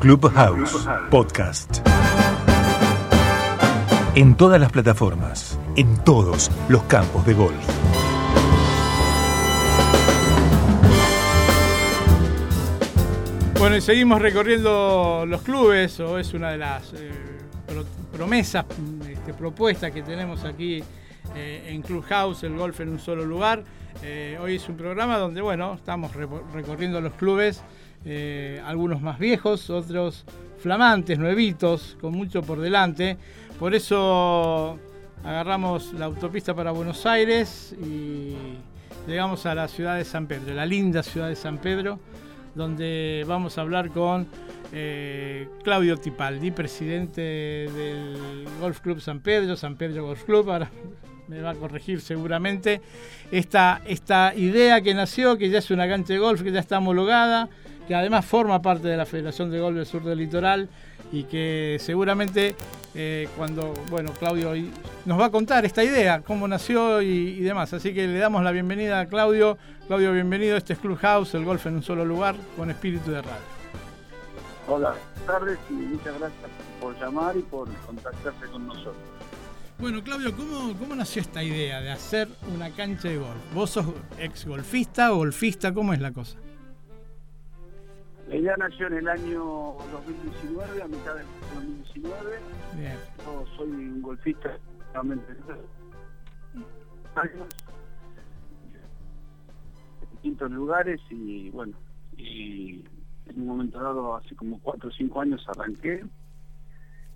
Clubhouse Podcast. En todas las plataformas, en todos los campos de golf. Bueno, y seguimos recorriendo los clubes, o es una de las eh, pro- promesas, este, propuestas que tenemos aquí eh, en Clubhouse, el golf en un solo lugar. Eh, hoy es un programa donde, bueno, estamos recorriendo los clubes, eh, algunos más viejos, otros flamantes, nuevitos, con mucho por delante. Por eso agarramos la autopista para Buenos Aires y llegamos a la ciudad de San Pedro, la linda ciudad de San Pedro, donde vamos a hablar con eh, Claudio Tipaldi, presidente del Golf Club San Pedro, San Pedro Golf Club. Ahora me va a corregir seguramente esta, esta idea que nació, que ya es una cancha de golf, que ya está homologada, que además forma parte de la Federación de Golf del Sur del Litoral y que seguramente eh, cuando, bueno, Claudio nos va a contar esta idea, cómo nació y, y demás. Así que le damos la bienvenida a Claudio. Claudio, bienvenido. Este es Clubhouse, el golf en un solo lugar, con espíritu de radio. Hola, buenas tardes y muchas gracias por llamar y por contactarse con nosotros. Bueno, Claudio, ¿cómo, ¿cómo nació esta idea de hacer una cancha de golf? ¿Vos sos ex golfista o golfista? ¿Cómo es la cosa? La idea nació en el año 2019, a mitad del 2019. Bien. Yo soy un golfista realmente años, en distintos lugares y bueno, y en un momento dado, hace como 4 o 5 años arranqué.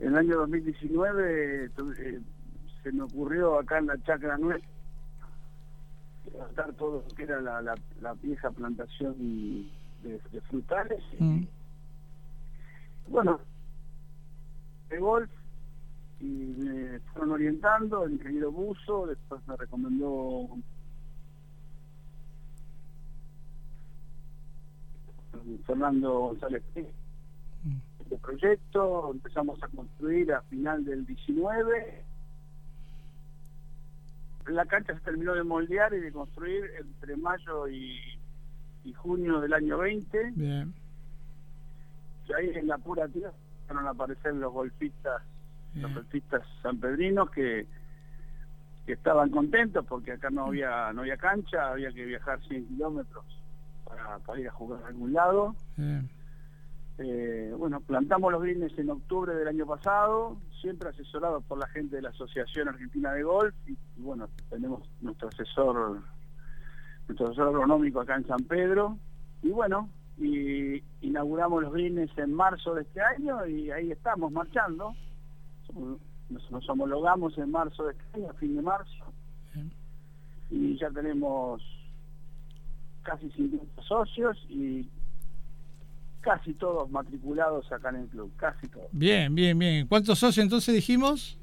En el año 2019 tu- eh, se me ocurrió acá en la chacra nuestra levantar todo lo que era la, la- la vieja plantación de, de frutales. Mm. Bueno, de golf y me fueron orientando, el ingeniero Buzo, después me recomendó Fernando González Mm. este proyecto, empezamos a construir a final del 19. La cancha se terminó de moldear y de construir entre mayo y, y junio del año 20. Bien. Y ahí en la pura tierra empezaron a aparecer los golfistas, los golfistas sanpedrinos que, que estaban contentos porque acá no había no había cancha, había que viajar 100 kilómetros para, para ir a jugar a algún lado. bien. Eh, bueno, plantamos los greens en octubre del año pasado, siempre asesorados por la gente de la Asociación Argentina de Golf y, y bueno, tenemos nuestro asesor nuestro asesor agronómico acá en San Pedro y bueno, y inauguramos los greens en marzo de este año y ahí estamos marchando. Nos, nos homologamos en marzo de este año, a fin de marzo, y ya tenemos casi 50 socios y casi todos matriculados acá en el club, casi todos. Bien, bien, bien. ¿Cuántos socios entonces dijimos?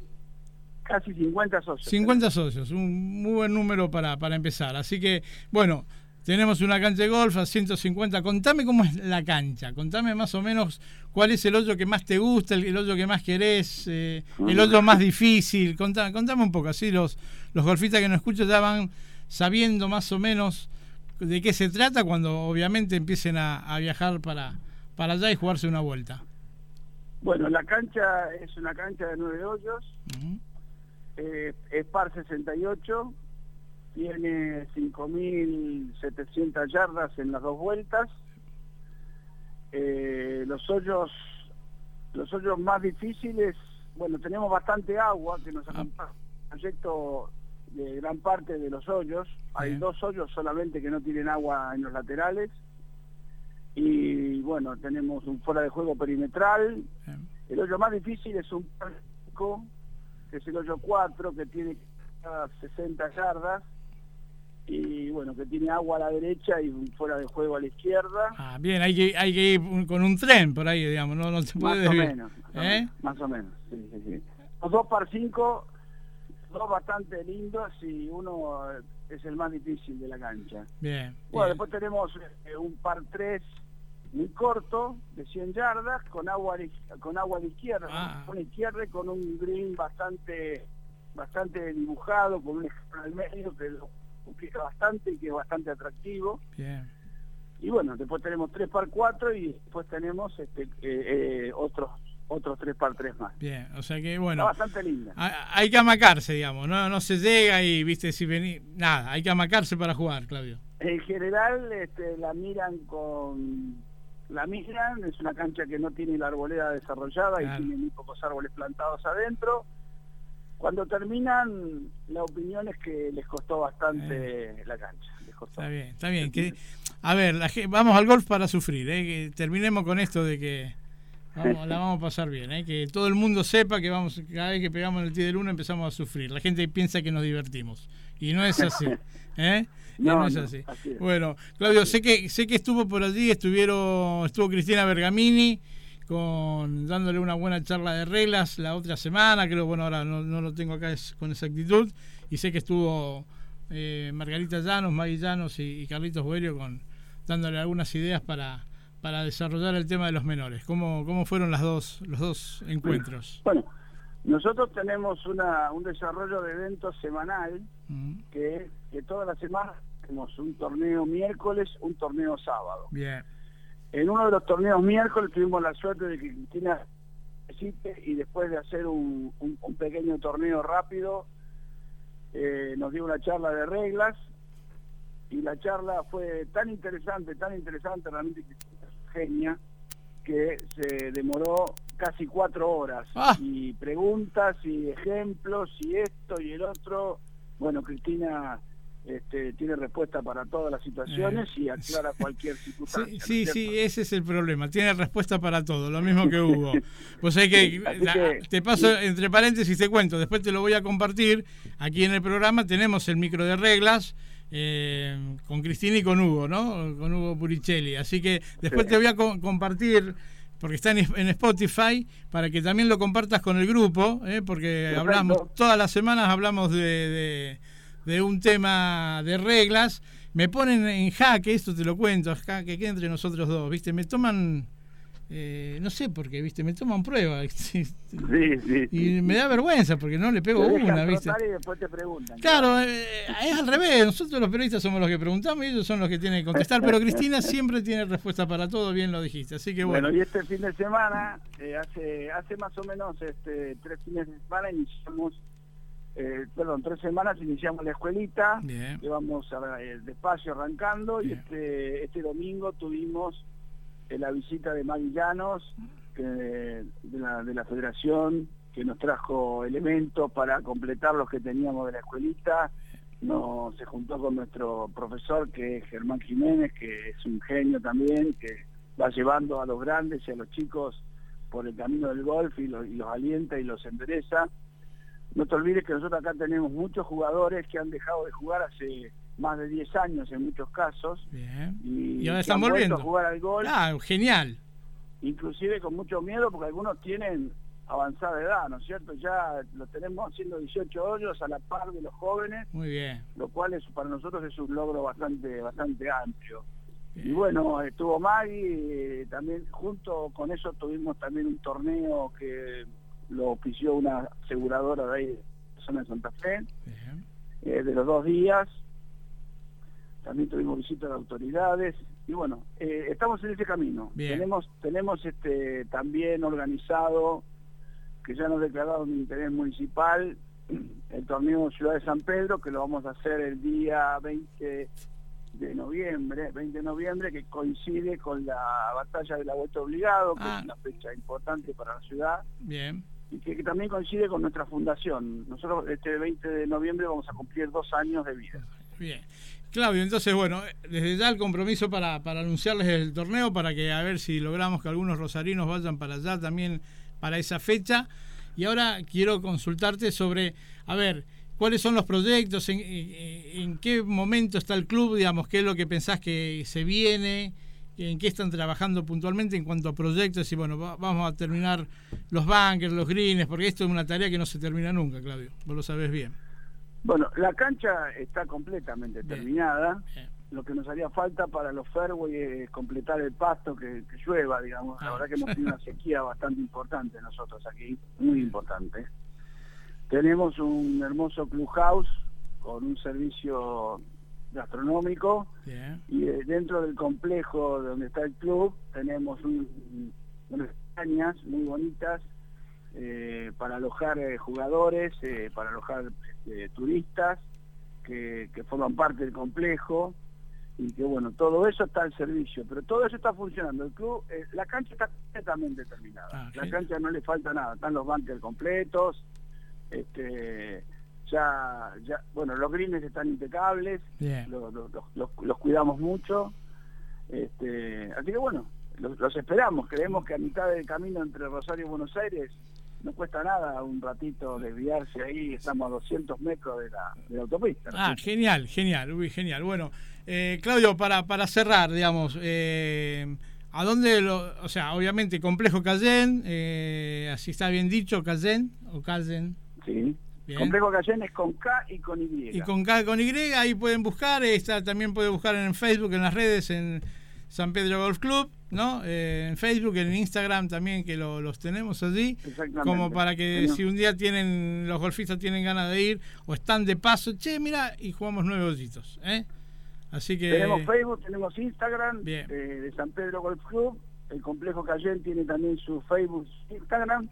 Casi 50 socios. 50 socios, un muy buen número para, para empezar. Así que, bueno, tenemos una cancha de golf a 150. Contame cómo es la cancha, contame más o menos cuál es el hoyo que más te gusta, el, el hoyo que más querés, eh, el hoyo más difícil. Contame, contame un poco, así los, los golfistas que nos escuchan ya van sabiendo más o menos de qué se trata cuando obviamente empiecen a, a viajar para, para allá y jugarse una vuelta. Bueno, la cancha es una cancha de nueve hoyos. Eh, es par 68, tiene 5.700 yardas en las dos vueltas. Eh, los hoyos los hoyos más difíciles, bueno, tenemos bastante agua que nos acompaña el proyecto de gran parte de los hoyos. Hay dos hoyos solamente que no tienen agua en los laterales. Y bueno, tenemos un fuera de juego perimetral, el hoyo más difícil es un par cinco, que es el hoyo 4, que tiene cada 60 yardas y bueno, que tiene agua a la derecha y fuera de juego a la izquierda. Ah, bien, hay que, hay que ir con un tren por ahí, digamos, no, no se Más puede o desviar. menos, más o ¿Eh? menos, más o menos, sí, sí, sí. Los dos par 5, dos bastante lindos y uno eh, es el más difícil de la cancha. Bien. Bueno, bien. después tenemos eh, un par 3 muy corto, de 100 yardas, con agua con agua a la izquierda, Ah. con izquierda y con un green bastante bastante dibujado, con un escalón al medio que lo complica bastante y que es bastante atractivo. Bien. y bueno, después tenemos 3 par 4 y después tenemos este, eh, otros otros 3 par 3 más. Bien, o sea que bueno. Está bastante linda. Hay que amacarse, digamos, no, no se llega y viste si venís. Nada, hay que amacarse para jugar, Claudio. En general este, la miran con la miran, es una cancha que no tiene la arboleda desarrollada y tiene muy pocos árboles plantados adentro. Cuando terminan, la opinión es que les costó bastante la cancha. Está bien, está bien. Que, a ver, vamos al golf para sufrir, ¿eh? que terminemos con esto de que vamos, la vamos a pasar bien, ¿eh? que todo el mundo sepa que vamos cada vez que pegamos el tee del uno empezamos a sufrir. La gente piensa que nos divertimos y no es así. ¿eh? No, es así. Bueno, Claudio, sé que sé que estuvo por allí, estuvieron estuvo Cristina Bergamini con dándole una buena charla de reglas la otra semana, creo bueno, ahora no, lo tengo acá con exactitud y sé que estuvo eh, Margarita Llanos, Maggie Llanos y, Carlitos Boerio con dándole algunas ideas para para desarrollar el tema de los menores. ¿Cómo, cómo fueron las dos, los dos encuentros? Bueno, nosotros tenemos una, un desarrollo de eventos semanal mm. que, que toda la semana tenemos un torneo miércoles, un torneo sábado. Bien. En uno de los torneos miércoles tuvimos la suerte de que Cristina y después de hacer un, un, pequeño torneo rápido eh, nos dio una charla de reglas y la charla fue tan interesante, tan interesante, realmente genia, que se demoró casi cuatro horas. Ah. Y preguntas y ejemplos y esto y el otro. Bueno, Cristina este, tiene respuesta para todas las situaciones y aclara cualquier circunstancia. Sí, sí, ese es el problema. Tiene respuesta para todo, lo mismo que Hugo. Pues hay que, te paso entre paréntesis, te cuento, después te lo voy a compartir. Aquí en el programa tenemos el micro de reglas. Eh, con Cristina y con Hugo, ¿no? Con Hugo Puricelli. Así que después te voy a compartir porque está en, Spotify, para que también lo compartas con el grupo, ¿eh? porque hablamos, todas las semanas hablamos de, de, un tema de reglas. Me ponen en jaque, esto te lo cuento, que quede entre nosotros dos, ¿viste? Me toman eh, no sé por qué, ¿viste? Me toman prueba. Sí, sí, y me da vergüenza porque no le pego una, ¿viste? Y después te preguntan. Claro, eh, es al revés. Nosotros los periodistas somos los que preguntamos y ellos son los que tienen que contestar. Pero Cristina siempre tiene respuesta para todo, bien lo dijiste. Así que bueno. Bueno, y este fin de semana, eh, hace hace más o menos este tres fines de semana iniciamos. Perdón, tres semanas iniciamos la escuelita, Bien. llevamos despacio arrancando y este, este domingo tuvimos la visita de Maguillanos, de, la, de la federación, que nos trajo elementos para completar los que teníamos de la escuelita. No, se juntó con nuestro profesor, que es Germán Jiménez, que es un genio también, que va llevando a los grandes y a los chicos por el camino del golf y, y los alienta y los endereza. No te olvides que nosotros acá tenemos muchos jugadores que han dejado de jugar hace más de 10 años en muchos casos. Y, ahora están volviendo a jugar al gol. Ah, genial. Inclusive con mucho miedo porque algunos tienen avanzada edad, ¿no es cierto? Ya lo tenemos haciendo 18 hoyos a la par de los jóvenes. Muy bien. Lo cual es, para nosotros es un logro bastante bastante amplio. Y bueno, estuvo Maggie, eh, también junto con eso tuvimos también un torneo que lo ofició una aseguradora de ahí, de zona de Santa Fe, eh, de los dos días, también tuvimos visitas de autoridades y bueno, eh, estamos en ese camino. Tenemos tenemos este también organizado, que ya nos declararon de interés municipal, el torneo Ciudad de San Pedro, que lo vamos a hacer el día 20 de noviembre, 20 de noviembre, que coincide con la batalla de la vuelta obligado, que es ah. una fecha importante para la ciudad. Bien. Y que, también coincide con nuestra fundación. Nosotros este 20 de noviembre vamos a cumplir dos años de vida. Bien. Claudio, entonces, bueno, desde ya el compromiso para, para anunciarles el torneo, para que a ver si logramos que algunos rosarinos vayan para allá también para esa fecha. Y ahora quiero consultarte sobre, a ver, cuáles son los proyectos, en, qué momento está el club, digamos, qué es lo que pensás que se viene, en qué están trabajando puntualmente en cuanto a proyectos y bueno, vamos a terminar los bunkers, los greens, porque esto es una tarea que no se termina nunca, Claudio, vos lo sabés bien. Bueno, la cancha está completamente terminada. Lo que nos haría falta para los fairways es completar el pasto que, llueva, digamos. La ah. verdad que hemos tenido una sequía bastante importante nosotros aquí, muy importante. Tenemos un hermoso clubhouse con un servicio gastronómico. Y eh, dentro del complejo donde está el club tenemos unas cañas muy bonitas eh, para alojar eh, jugadores, para alojar turistas que, forman parte del complejo. Y que bueno, todo eso está al servicio, pero todo eso está funcionando. El club, la cancha está completamente terminada. Ah, la cancha no le falta nada, están los bancos completos, este ya, ya bueno, los greens están impecables, los, cuidamos mucho, este, así que bueno, los, esperamos, creemos que a mitad del camino entre Rosario y Buenos Aires no cuesta nada un ratito desviarse ahí, estamos a 200 metros de la, autopista. Ah, genial, genial, uy, genial. Bueno, eh, Claudio, para, para cerrar, digamos, eh, ¿a dónde lo, o sea, obviamente complejo Cayenne, eh, así está bien dicho, Cayenne o Cayenne? Sí. Complejo Cayenne es con K y con Y. Y con K y con Y, ahí pueden buscar, está, también pueden buscar en Facebook, en las redes, en San Pedro Golf Club, ¿no? Eh, en Facebook, en Instagram también, que los tenemos allí. Como para que si un día tienen, los golfistas tienen ganas de ir o están de paso, che, mira, y jugamos nueve hoyitos, ¿eh? Así que... Tenemos Facebook, tenemos Instagram de, de San Pedro Golf Club el complejo Cayenne tiene también su Facebook, Instagram.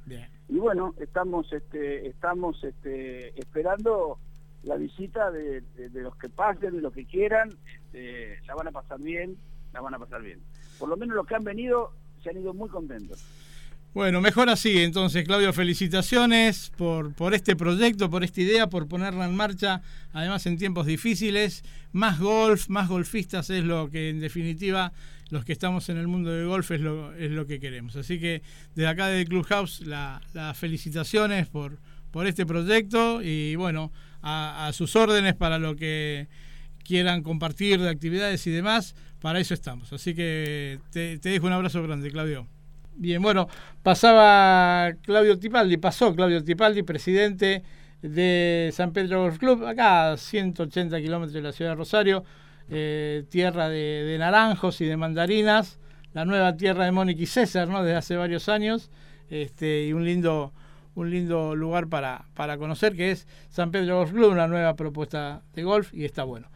Y bueno, estamos este, estamos este, esperando la visita de, los que pasen, de los que quieran, este, la van a pasar bien, la van a pasar bien. Por lo menos los que han venido se han ido muy contentos. Bueno, mejor así. Entonces, Claudio, felicitaciones por, por este proyecto, por esta idea, por ponerla en marcha, además en tiempos difíciles. Más golf, más golfistas es lo que en definitiva los que estamos en el mundo del golf es lo, es lo que queremos. Así que desde acá de Clubhouse las felicitaciones por, por este proyecto y bueno, a, sus órdenes para lo que quieran compartir de actividades y demás, para eso estamos. Así que te, dejo un abrazo grande, Claudio. Bien, bueno, pasaba Claudio Tipaldi, pasó Claudio Tipaldi, presidente de San Pedro Golf Club, acá a 180 kilómetros de la ciudad de Rosario. Eh, tierra de, naranjos y de mandarinas, la nueva tierra de Mónica y César, ¿no? Desde hace varios años, este, y un lindo, un lindo lugar para, para conocer, que es San Pedro Golf Club, una nueva propuesta de golf, y está bueno.